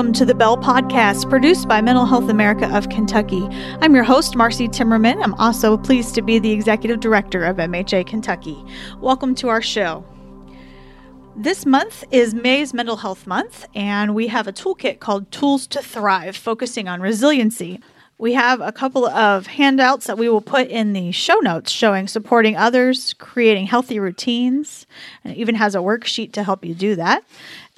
welcome to the Bell Podcast, produced by Mental Health America of Kentucky. I'm your host, Marcy Timmerman. I'm also pleased to be the Executive Director of MHA Kentucky. Welcome to our show. This month is May's Mental Health Month, and we have a toolkit called Tools to Thrive, focusing on resiliency. We have a couple of handouts that we will put in the show notes showing supporting others, creating healthy routines, and it even has a worksheet to help you do that,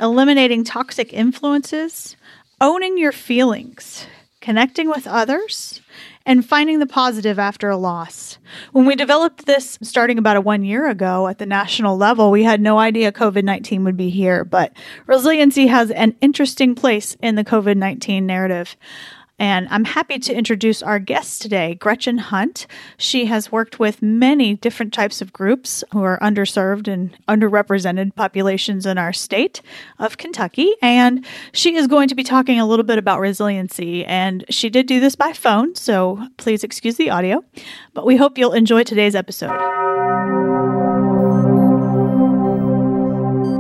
eliminating toxic influences, owning your feelings, connecting with others, and finding the positive after a loss. When we developed this starting about a one year ago at the national level, we had no idea COVID 19 would be here, but resiliency has an interesting place in the COVID 19 narrative. And I'm happy to introduce our guest today, Gretchen Hunt. She has worked with many different types of groups who are underserved and underrepresented populations in our state of Kentucky. And she is going to be talking a little bit about resiliency. And she did do this by phone, so please excuse the audio. But we hope you'll enjoy today's episode.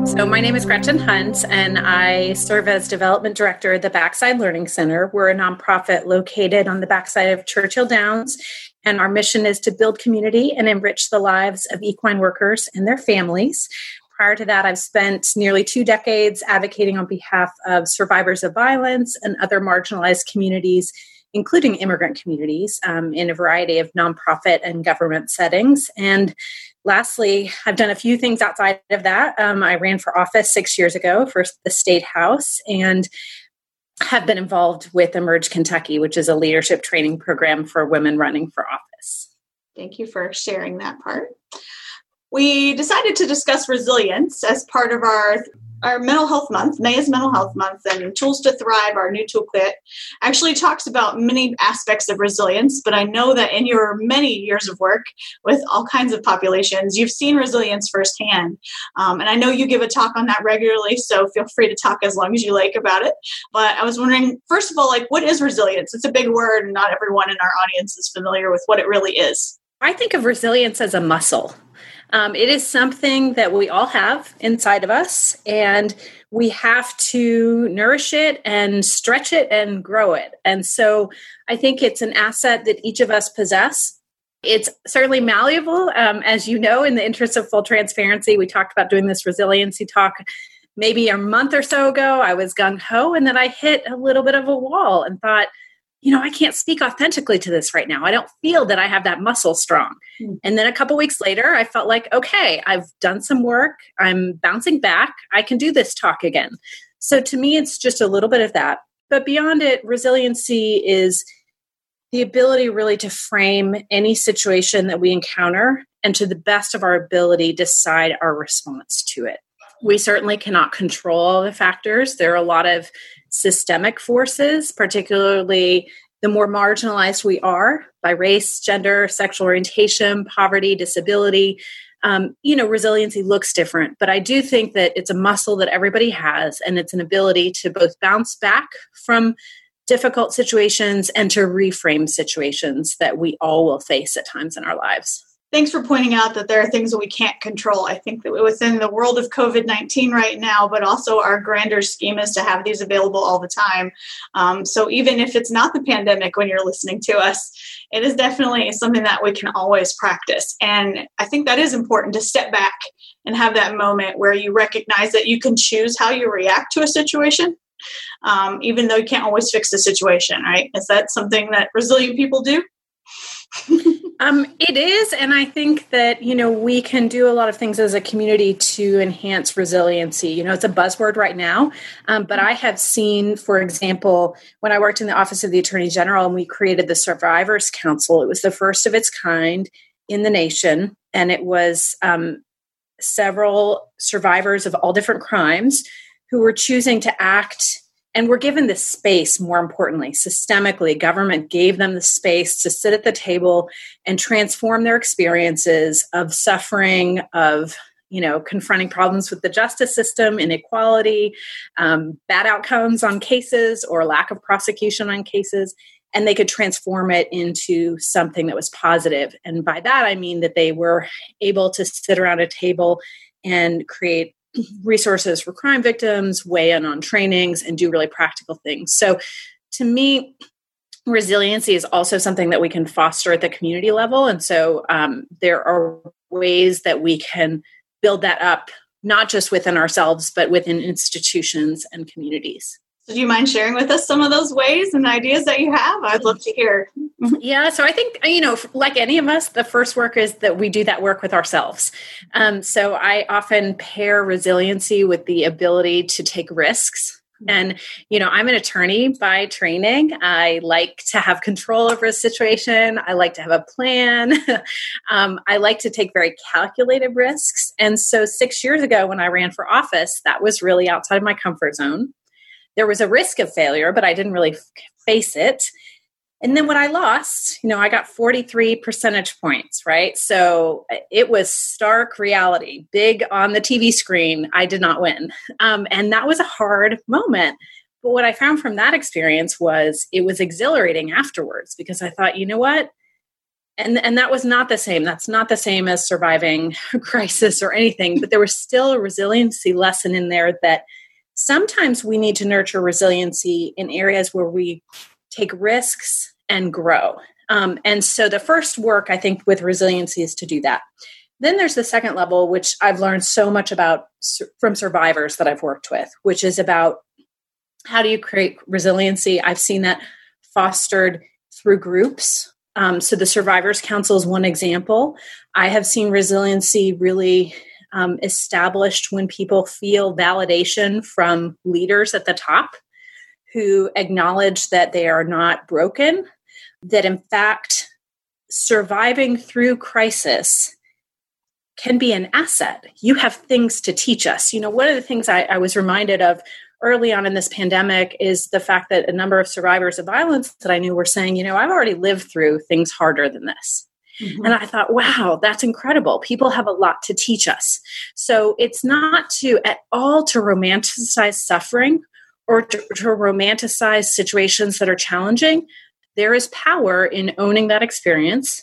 So, my name is Gretchen Hunt, and I serve as Development Director at the Backside Learning Center. We're a nonprofit located on the backside of Churchill Downs, and our mission is to build community and enrich the lives of equine workers and their families. Prior to that, I've spent nearly two decades advocating on behalf of survivors of violence and other marginalized communities including immigrant communities, um, in a variety of nonprofit and government settings. And lastly, I've done a few things outside of that. Um, I ran for office six years ago for the state house and have been involved with Emerge Kentucky, which is a leadership training program for women running for office. Thank you for sharing that part. We decided to discuss resilience as part of our our mental health month, May is mental health month, and Tools to Thrive, our new toolkit, actually talks about many aspects of resilience. But I know that in your many years of work with all kinds of populations, you've seen resilience firsthand. Um, and I know you give a talk on that regularly, so feel free to talk as long as you like about it. But I was wondering, first of all, like, what is resilience? It's a big word, and not everyone in our audience is familiar with what it really is. I think of resilience as a muscle. Um, it is something that we all have inside of us, and we have to nourish it and stretch it and grow it. And so I think it's an asset that each of us possess. It's certainly malleable. Um, as you know, in the interest of full transparency, we talked about doing this resiliency talk maybe a month or so ago. I was gung ho, and then I hit a little bit of a wall and thought, you know, I can't speak authentically to this right now. I don't feel that I have that muscle strong. Mm. And then a couple weeks later, I felt like, okay, I've done some work. I'm bouncing back. I can do this talk again. So to me, it's just a little bit of that. But beyond it, resiliency is the ability really to frame any situation that we encounter and to the best of our ability decide our response to it. We certainly cannot control all the factors. There are a lot of systemic forces, particularly the more marginalized we are by race, gender, sexual orientation, poverty, disability. Um, you know, resiliency looks different, but I do think that it's a muscle that everybody has, and it's an ability to both bounce back from difficult situations and to reframe situations that we all will face at times in our lives thanks for pointing out that there are things that we can't control. I think that within the world of COVID 19 right now, but also our grander scheme is to have these available all the time. Um, so even if it's not the pandemic when you're listening to us, it is definitely something that we can always practice. And I think that is important to step back and have that moment where you recognize that you can choose how you react to a situation. Um, even though you can't always fix the situation, right? Is that something that resilient people do? Um, it is, and I think that you know we can do a lot of things as a community to enhance resiliency. You know, it's a buzzword right now, um, but I have seen, for example, when I worked in the Office of the Attorney General and we created the Survivors Council. It was the first of its kind in the nation, and it was um, several survivors of all different crimes who were choosing to act and we're given the space more importantly systemically government gave them the space to sit at the table and transform their experiences of suffering of you know confronting problems with the justice system inequality um, bad outcomes on cases or lack of prosecution on cases and they could transform it into something that was positive. And by that i mean that they were able to sit around a table and create resources for crime victims, weigh in on trainings, and do really practical things. So, to me, resiliency is also something that we can foster at the community level. And so, um, there are ways that we can build that up, not just within ourselves, but within institutions and communities. So do you mind sharing with us some of those ways and ideas that you have? I'd love to hear. yeah, so I think, you know, like any of us, the first work is that we do that work with ourselves. Um, so I often pair resiliency with the ability to take risks. And, you know, I'm an attorney by training. I like to have control over a situation. I like to have a plan. um, I like to take very calculated risks. And so six years ago, when I ran for office, that was really outside of my comfort zone there was a risk of failure, but I didn't really face it. And then when I lost, you know, I got 43 percentage points, right? So uh, it was stark reality, big on the TV screen. I did not win. Um, and that was a hard moment. But what I found from that experience was it was exhilarating afterwards because I thought, you know what? And, and that was not the same. That's not the same as surviving a crisis or anything, but there was still a resiliency lesson in there that sometimes we need to nurture resiliency in areas where we take risks and grow. Um, and so the first work I think with resiliency is to do that. Then there's the second level, which I've learned so much about from survivors that I've worked with, which is about how do you create resiliency? I've seen that fostered through groups. Um, so the Survivors Council is one example. I have seen resiliency really um, established when people feel validation from leaders at the top who acknowledge that they are not broken, that in fact, surviving through crisis can be an asset. You have things to teach us. You know, one of the things I, I was reminded of early on in this pandemic is the fact that a number of survivors of violence that I knew were saying, you know, I've already lived through things harder than this. Mm-hmm. And I thought, wow, that's incredible. People have a lot to teach us. So it's not to at all to romanticize suffering or to, to romanticize situations that are challenging. There is power in owning that experience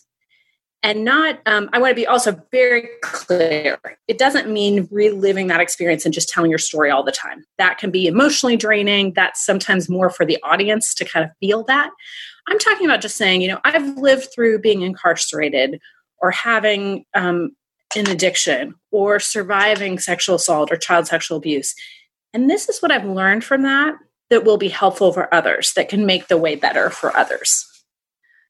and not um, i want to be also very clear it doesn't mean reliving that experience and just telling your story all the time that can be emotionally draining that's sometimes more for the audience to kind of feel that I'm talking about just saying, you know, I've lived through being incarcerated or having um, an addiction or surviving sexual assault or child sexual abuse. And this is what I've learned from that that will be helpful for others, that can make the way better for others.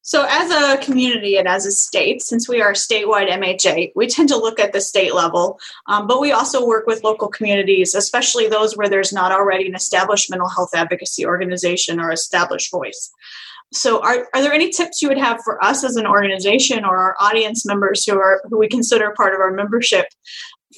So, as a community and as a state, since we are statewide MHA, we tend to look at the state level, um, but we also work with local communities, especially those where there's not already an established mental health advocacy organization or established voice. So, are, are there any tips you would have for us as an organization or our audience members who are who we consider part of our membership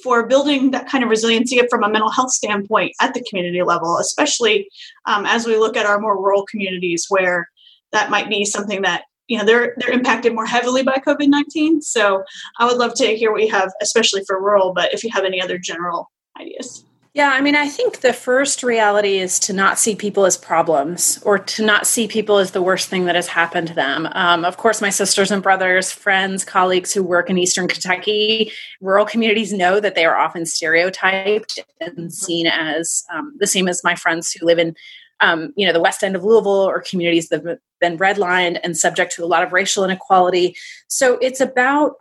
for building that kind of resiliency from a mental health standpoint at the community level, especially um, as we look at our more rural communities where that might be something that you know they're they're impacted more heavily by COVID nineteen. So, I would love to hear what you have, especially for rural. But if you have any other general ideas. Yeah, I mean, I think the first reality is to not see people as problems or to not see people as the worst thing that has happened to them. Um, of course, my sisters and brothers, friends, colleagues who work in Eastern Kentucky, rural communities know that they are often stereotyped and seen as um, the same as my friends who live in. Um, you know the west end of louisville or communities that have been redlined and subject to a lot of racial inequality so it's about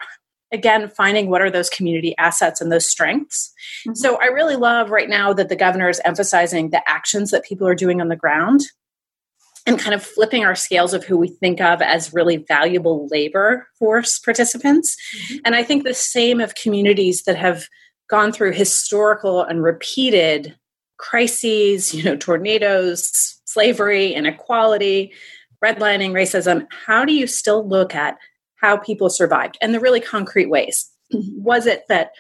again finding what are those community assets and those strengths mm-hmm. so i really love right now that the governor is emphasizing the actions that people are doing on the ground and kind of flipping our scales of who we think of as really valuable labor force participants mm-hmm. and i think the same of communities that have gone through historical and repeated crises you know tornadoes slavery inequality redlining racism how do you still look at how people survived and the really concrete ways. Was it that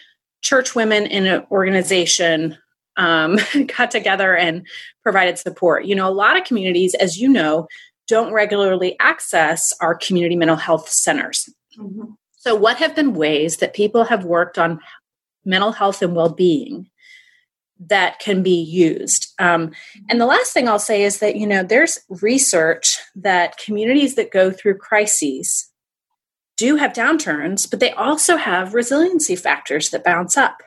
church women in an organization um, got together and provided support? You know, a lot of communities, as you know, don't regularly access our community mental health centers. Mm-hmm. So, what have been ways that people have worked on mental health and well being that can be used. Um, and the last thing I'll say is that, you know, there's research that communities that go through crises do have downturns, but they also have resiliency factors that bounce up.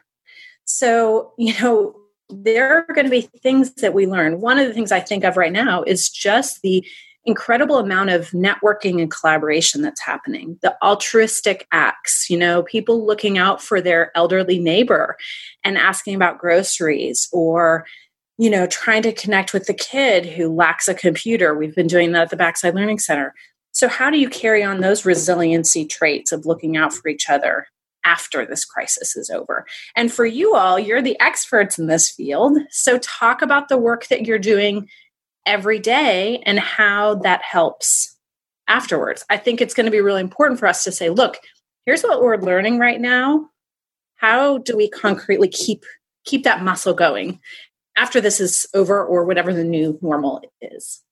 So, you know, there are going to be things that we learn. One of the things I think of right now is just the incredible amount of networking and collaboration that's happening the altruistic acts you know people looking out for their elderly neighbor and asking about groceries or you know trying to connect with the kid who lacks a computer we've been doing that at the backside learning center so how do you carry on those resiliency traits of looking out for each other after this crisis is over. And for you all, you're the experts in this field. So talk about the work that you're doing every day and how that helps afterwards. I think it's going to be really important for us to say, look, here's what we're learning right now. How do we concretely keep keep that muscle going after this is over or whatever the new normal is?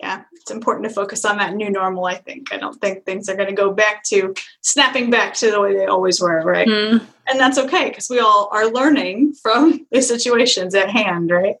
Yeah, it's important to focus on that new normal. I think I don't think things are going to go back to snapping back to the way they always were, right? Mm. And that's okay because we all are learning from the situations at hand, right?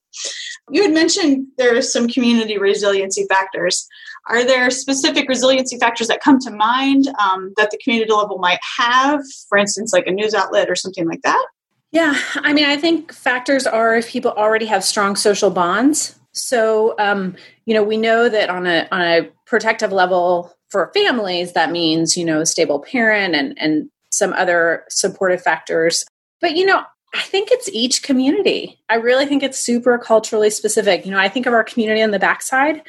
You had mentioned there are some community resiliency factors. Are there specific resiliency factors that come to mind um, that the community level might have, for instance, like a news outlet or something like that? Yeah, I mean, I think factors are if people already have strong social bonds. So, um, you know, we know that on a on a protective level for families, that means you know stable parent and and some other supportive factors. But you know, I think it's each community. I really think it's super culturally specific. You know, I think of our community on the backside.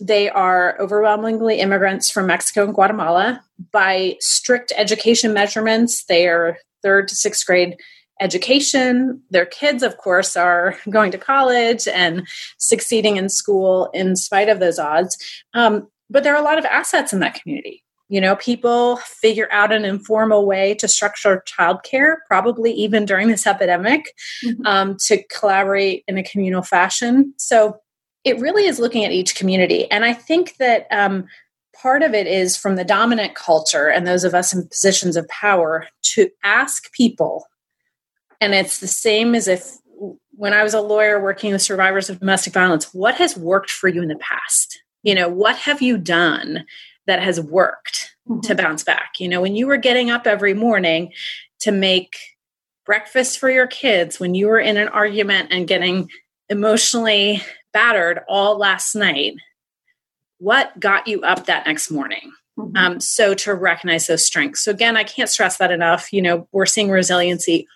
They are overwhelmingly immigrants from Mexico and Guatemala. By strict education measurements, they are third to sixth grade education. Their kids, of course, are going to college and succeeding in school in spite of those odds. Um, but there are a lot of assets in that community. You know, people figure out an informal way to structure childcare, probably even during this epidemic, mm-hmm. um, to collaborate in a communal fashion. So it really is looking at each community. And I think that um, part of it is from the dominant culture and those of us in positions of power to ask people and it's the same as if when I was a lawyer working with survivors of domestic violence, what has worked for you in the past? You know, what have you done that has worked mm-hmm. to bounce back? You know, when you were getting up every morning to make breakfast for your kids, when you were in an argument and getting emotionally battered all last night, what got you up that next morning? Mm-hmm. Um, so to recognize those strengths. So again, I can't stress that enough. You know, we're seeing resiliency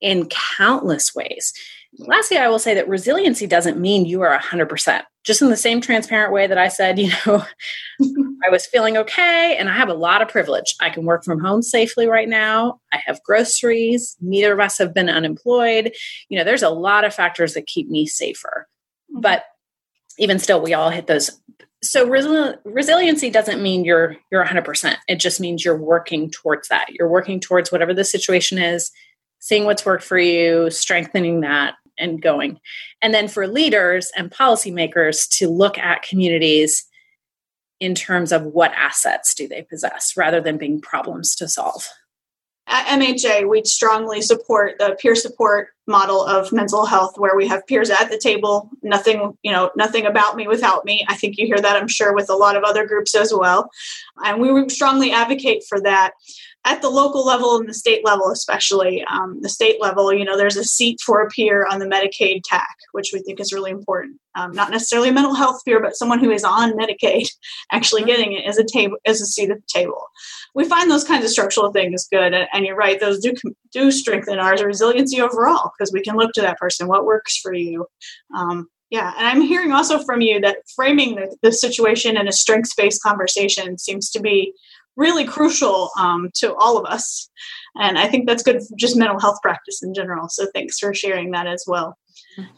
in countless ways. Lastly, I will say that resiliency doesn't mean you are 100%. Just in the same transparent way that I said, you know, I was feeling okay and I have a lot of privilege. I can work from home safely right now. I have groceries. Neither of us have been unemployed. You know, there's a lot of factors that keep me safer. Mm-hmm. But even still, we all hit those. So resi- resiliency doesn't mean you're you're 100%. It just means you're working towards that. You're working towards whatever the situation is seeing what's worked for you, strengthening that, and going. And then for leaders and policymakers to look at communities in terms of what assets do they possess rather than being problems to solve. At MHA, we strongly support the peer support model of mental health where we have peers at the table, nothing, you know, nothing about me without me. I think you hear that, I'm sure, with a lot of other groups as well. And we would strongly advocate for that at the local level and the state level, especially um, the state level, you know, there's a seat for a peer on the Medicaid TAC, which we think is really important. Um, not necessarily a mental health peer, but someone who is on Medicaid actually mm-hmm. getting it as a table as a seat at the table. We find those kinds of structural things good, and, and you're right; those do do strengthen our resiliency overall because we can look to that person. What works for you? Um, yeah, and I'm hearing also from you that framing the, the situation in a strengths based conversation seems to be really crucial um, to all of us. And I think that's good for just mental health practice in general. So thanks for sharing that as well.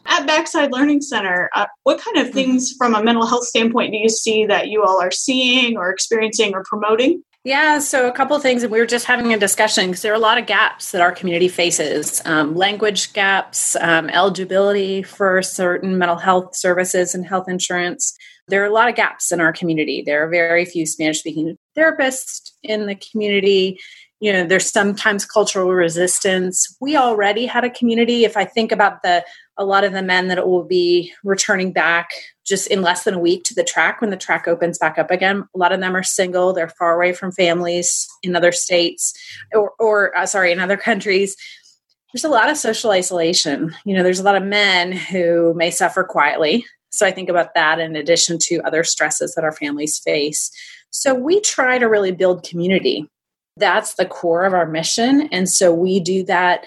At Backside Learning Center, uh, what kind of things from a mental health standpoint do you see that you all are seeing or experiencing or promoting? Yeah, so a couple things, and we were just having a discussion because there are a lot of gaps that our community faces um, language gaps, um, eligibility for certain mental health services and health insurance. There are a lot of gaps in our community. There are very few Spanish speaking therapists in the community. You know, there's sometimes cultural resistance. We already had a community. If I think about the a lot of the men that will be returning back just in less than a week to the track when the track opens back up again. A lot of them are single. They're far away from families in other states or, or uh, sorry, in other countries. there's a lot of social isolation. You know, there's a lot of men who may suffer quietly. So I think about that in addition to other stresses that our families face. So we try to really build community. That's the core of our mission. And so we do that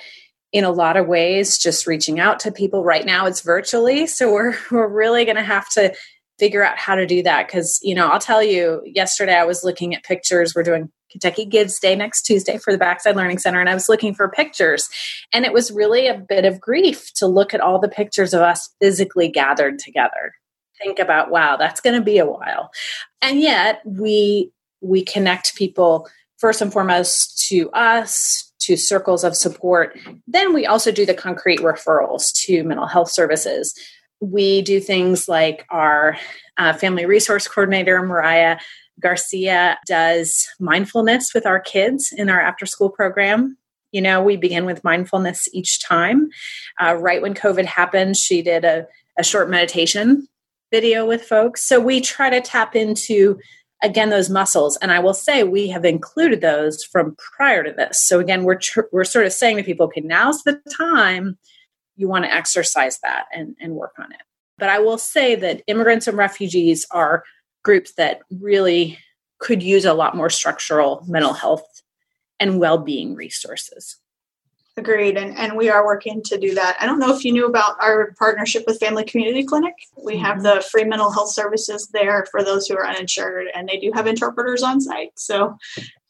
in a lot of ways, just reaching out to people. Right now it's virtually. So we're we're really gonna have to figure out how to do that. Cause, you know, I'll tell you, yesterday I was looking at pictures. We're doing Kentucky Gives Day next Tuesday for the Backside Learning Center, and I was looking for pictures. And it was really a bit of grief to look at all the pictures of us physically gathered together. Think about, wow, that's going to be a while. And yet we we connect people first and foremost to us, to circles of support. Then we also do the concrete referrals to mental health services. We do things like our uh, family resource coordinator, Mariah Garcia does mindfulness with our kids in our after school program. You know, we begin with mindfulness each time. Uh, right when COVID happened, she did a, a short meditation video with folks. So we try to tap into again those muscles. And i will say we have included those from prior to this. So again we're tr- we're sort of saying to people okay now's the time you want to exercise that and and work on it. But i will say that immigrants and refugees are groups that really could use a lot more structural mental health and well-being resources agreed and, and we are working to do that i don't know if you knew about our partnership with family community clinic we have mm-hmm. the free mental health services there for those who are uninsured and they do have interpreters on site so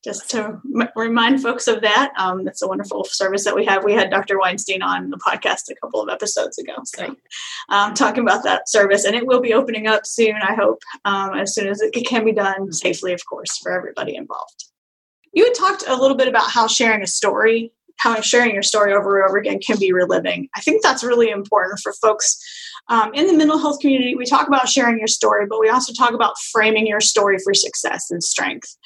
just to m- remind folks of that. Um, that's a wonderful service that we have. We had Dr. Weinstein on the podcast a couple of episodes ago, so um, talking about that service, and it will be opening up soon. I hope um, as soon as it can be done safely, of course, for everybody involved. You had talked a little bit about how sharing a story, how sharing your story over and over again can be reliving. I think that's really important for folks um, in the mental health community, we talk about sharing your story, but we also talk about framing your story for success and strength.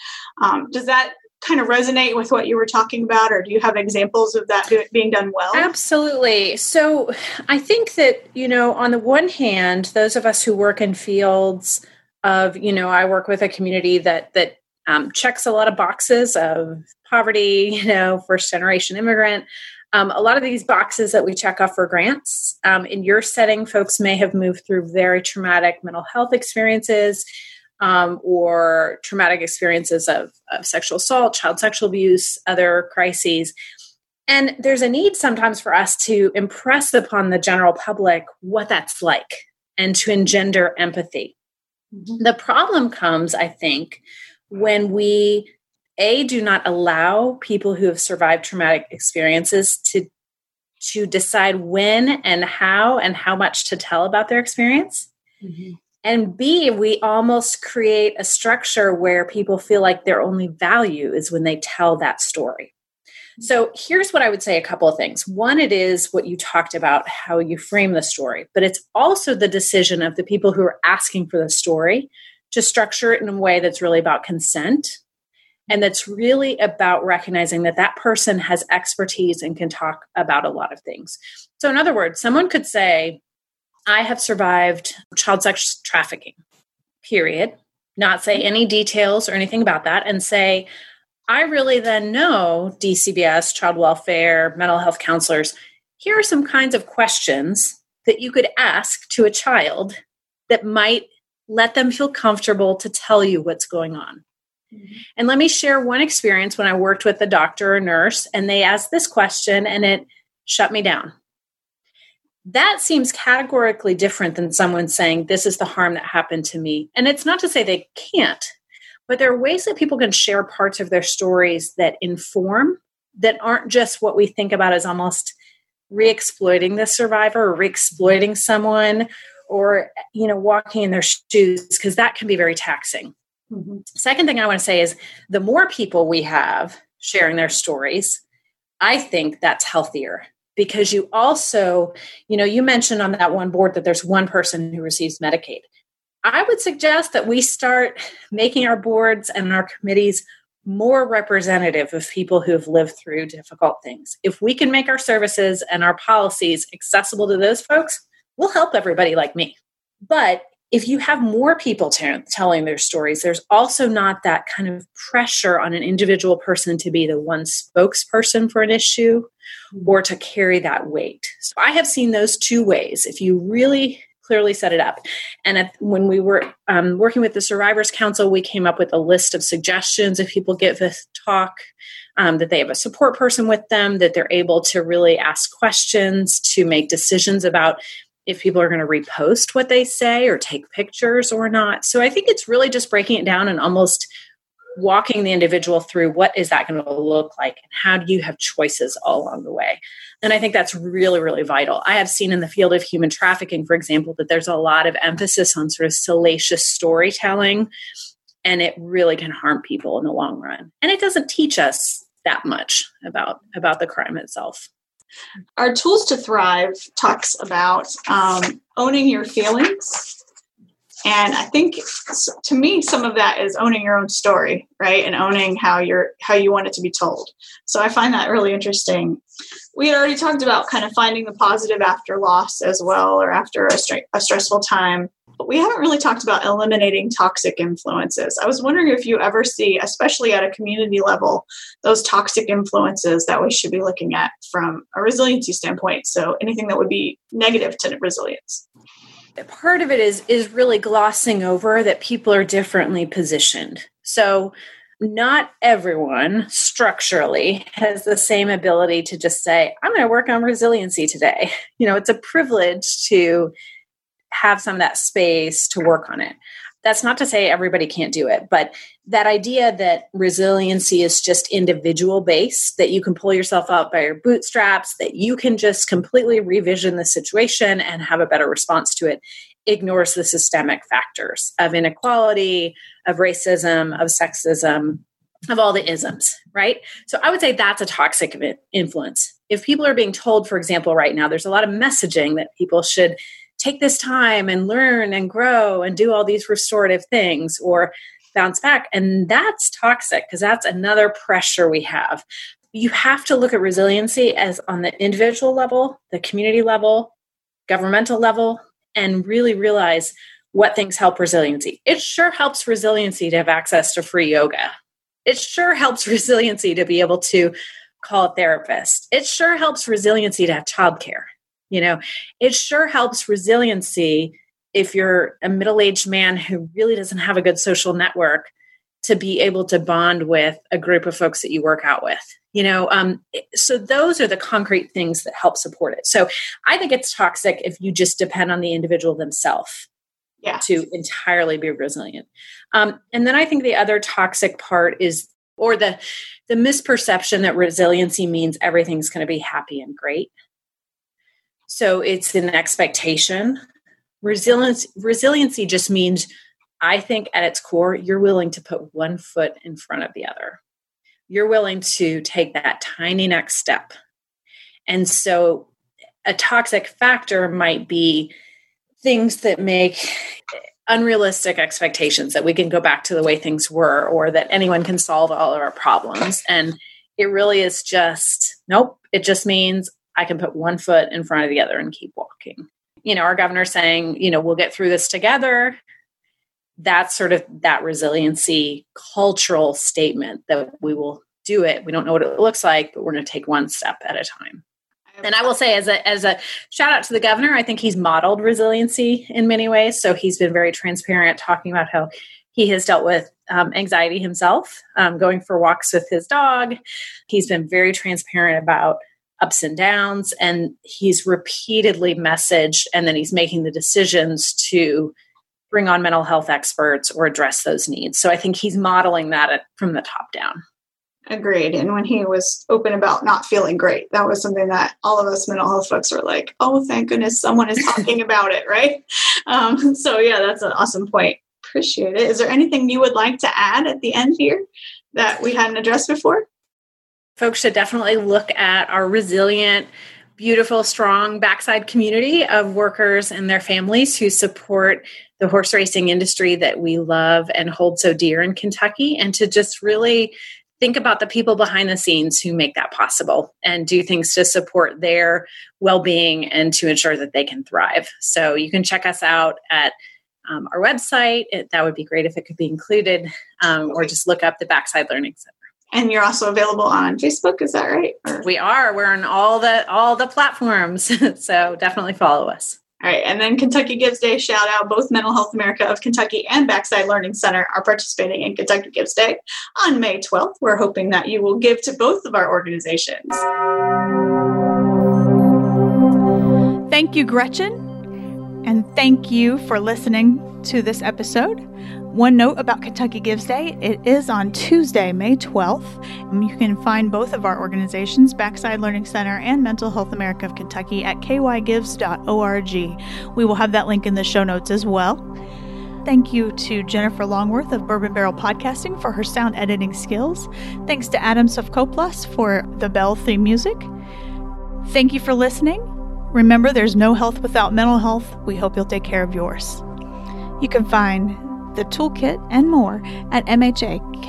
Um, does that kind of resonate with what you were talking about, or do you have examples of that being done well? Absolutely. So I think that, you know, on the one hand, those of us who work in fields of, you know, I work with a community that, that, um, checks a lot of boxes of poverty, you know, first generation immigrant, um, a lot of these boxes that we check off for grants. Um, in your setting, folks may have moved through very traumatic mental health experiences um, or traumatic experiences of, of sexual assault, child sexual abuse, other crises. And there's a need sometimes for us to impress upon the general public what that's like and to engender empathy. Mm-hmm. The problem comes, I think, when we a do not allow people who have survived traumatic experiences to to decide when and how and how much to tell about their experience. Mm-hmm. and b we almost create a structure where people feel like their only value is when they tell that story. So here's what i would say a couple of things. One it is what you talked about how you frame the story but it's also the decision of the people who are asking for the story to structure it in a way that's really about consent and that's really about recognizing that that person has expertise and can talk about a lot of things. So, in other words, someone could say, I have survived child sex trafficking, period, not say any details or anything about that, and say, I really then know DCBS, child welfare, mental health counselors. Here are some kinds of questions that you could ask to a child that might let them feel comfortable to tell you what's going on. Mm-hmm. And let me share one experience when I worked with a doctor or nurse and they asked this question and it shut me down. That seems categorically different than someone saying, This is the harm that happened to me. And it's not to say they can't, but there are ways that people can share parts of their stories that inform, that aren't just what we think about as almost re exploiting the survivor or re exploiting someone or, you know, walking in their shoes, because that can be very taxing. Mm-hmm. Second thing I want to say is the more people we have sharing their stories, I think that's healthier because you also, you know, you mentioned on that one board that there's one person who receives Medicaid. I would suggest that we start making our boards and our committees more representative of people who have lived through difficult things. If we can make our services and our policies accessible to those folks, we'll help everybody like me. But if you have more people t- telling their stories, there's also not that kind of pressure on an individual person to be the one spokesperson for an issue mm-hmm. or to carry that weight. So I have seen those two ways. If you really clearly set it up. And at, when we were um, working with the Survivors Council, we came up with a list of suggestions if people give a talk, um, that they have a support person with them, that they're able to really ask questions, to make decisions about if people are going to repost what they say or take pictures or not. So I think it's really just breaking it down and almost walking the individual through what is that going to look like and how do you have choices all along the way. And i think that's really really vital. I have seen in the field of human trafficking for example that there's a lot of emphasis on sort of salacious storytelling and it really can harm people in the long run. And it doesn't teach us that much about about the crime itself our tools to thrive talks about um, owning your feelings and i think to me some of that is owning your own story right and owning how you're how you want it to be told so i find that really interesting we had already talked about kind of finding the positive after loss as well or after a, a stressful time but we haven't really talked about eliminating toxic influences. I was wondering if you ever see, especially at a community level, those toxic influences that we should be looking at from a resiliency standpoint. So anything that would be negative to resilience. Part of it is is really glossing over that people are differently positioned. So not everyone structurally has the same ability to just say, I'm going to work on resiliency today. You know, it's a privilege to have some of that space to work on it. That's not to say everybody can't do it, but that idea that resiliency is just individual based, that you can pull yourself up by your bootstraps, that you can just completely revision the situation and have a better response to it, ignores the systemic factors of inequality, of racism, of sexism, of all the isms, right? So I would say that's a toxic influence. If people are being told, for example, right now, there's a lot of messaging that people should take this time and learn and grow and do all these restorative things or bounce back. And that's toxic because that's another pressure we have. You have to look at resiliency as on the individual level, the community level, governmental level, and really realize what things help resiliency. It sure helps resiliency to have access to free yoga. It sure helps resiliency to be able to call a therapist. It sure helps resiliency to have childcare. You know, it sure helps resiliency if you're a middle aged man who really doesn't have a good social network to be able to bond with a group of folks that you work out with you know um, so those are the concrete things that help support it. So i think it's toxic if you just depend on the individual themselves yeah. to entirely be resilient. Um, and then i think the other toxic part is or the the misperception that resiliency means everything's going to be happy and great so it's an expectation. Resilience, resiliency just means, I think at its core, you're willing to put one foot in front of the other. You're willing to take that tiny next step. And so a toxic factor might be things that make unrealistic expectations that we can go back to the way things were or that anyone can solve all of our problems. And it really is just, nope, it just means I can put one foot in front of the other and keep walking. You know, our governor saying, you know, we'll get through this together. That's sort of that resiliency cultural statement that we will do it. We don't know what it looks like, but we're going to take one step at a time. And I will say, as a as a shout out to the governor, I think he's modeled resiliency in many ways. So he's been very transparent, talking about how he has dealt with um, anxiety himself, um, going for walks with his dog. He's been very transparent about ups and downs and he's repeatedly messaged and then he's making the decisions to bring on mental health experts or address those needs. So i think he's modeling that from the top down. Agreed. And when he was open about not feeling great that was something that all of us mental health folks were like oh thank goodness someone is talking about it right? Um, so yeah that's an awesome point. Appreciate it. Is there anything you would like to add at the end here that we hadn't addressed before folks should definitely look at our resilient beautiful, strong backside community of workers and their families who support the horse racing industry that we love and hold so dear in Kentucky, and to just really think about the people behind the scenes who make that possible and do things to support their well being and to ensure that they can thrive. So you can check us out at um, our website. It, that would be great if it could be included, um, or just look up the Backside Learning Center. And you're also available on Facebook, is that right? Or? We are. We're on all the all the platforms, so definitely follow us. All right, and then Kentucky Gives Day shout out both Mental Health America of Kentucky and Backside Learning Center are participating in Kentucky Gives Day on May 12th. We're hoping that you will give to both of our organizations. Thank you, Gretchen. And thank you for listening to this episode. One note about Kentucky Gives Day it is on Tuesday, May 12th. You can find both of our organizations, Backside Learning Center and Mental Health America of Kentucky, at kygives.org. We will have that link in the show notes as well. Thank you to Jennifer Longworth of Bourbon Barrel Podcasting for her sound editing skills. Thanks to Adam Sovkoplas for the bell theme music. Thank you for listening. Remember, there's no health without mental health. We hope you'll take care of yours. You can find the toolkit and more at mhaky.org.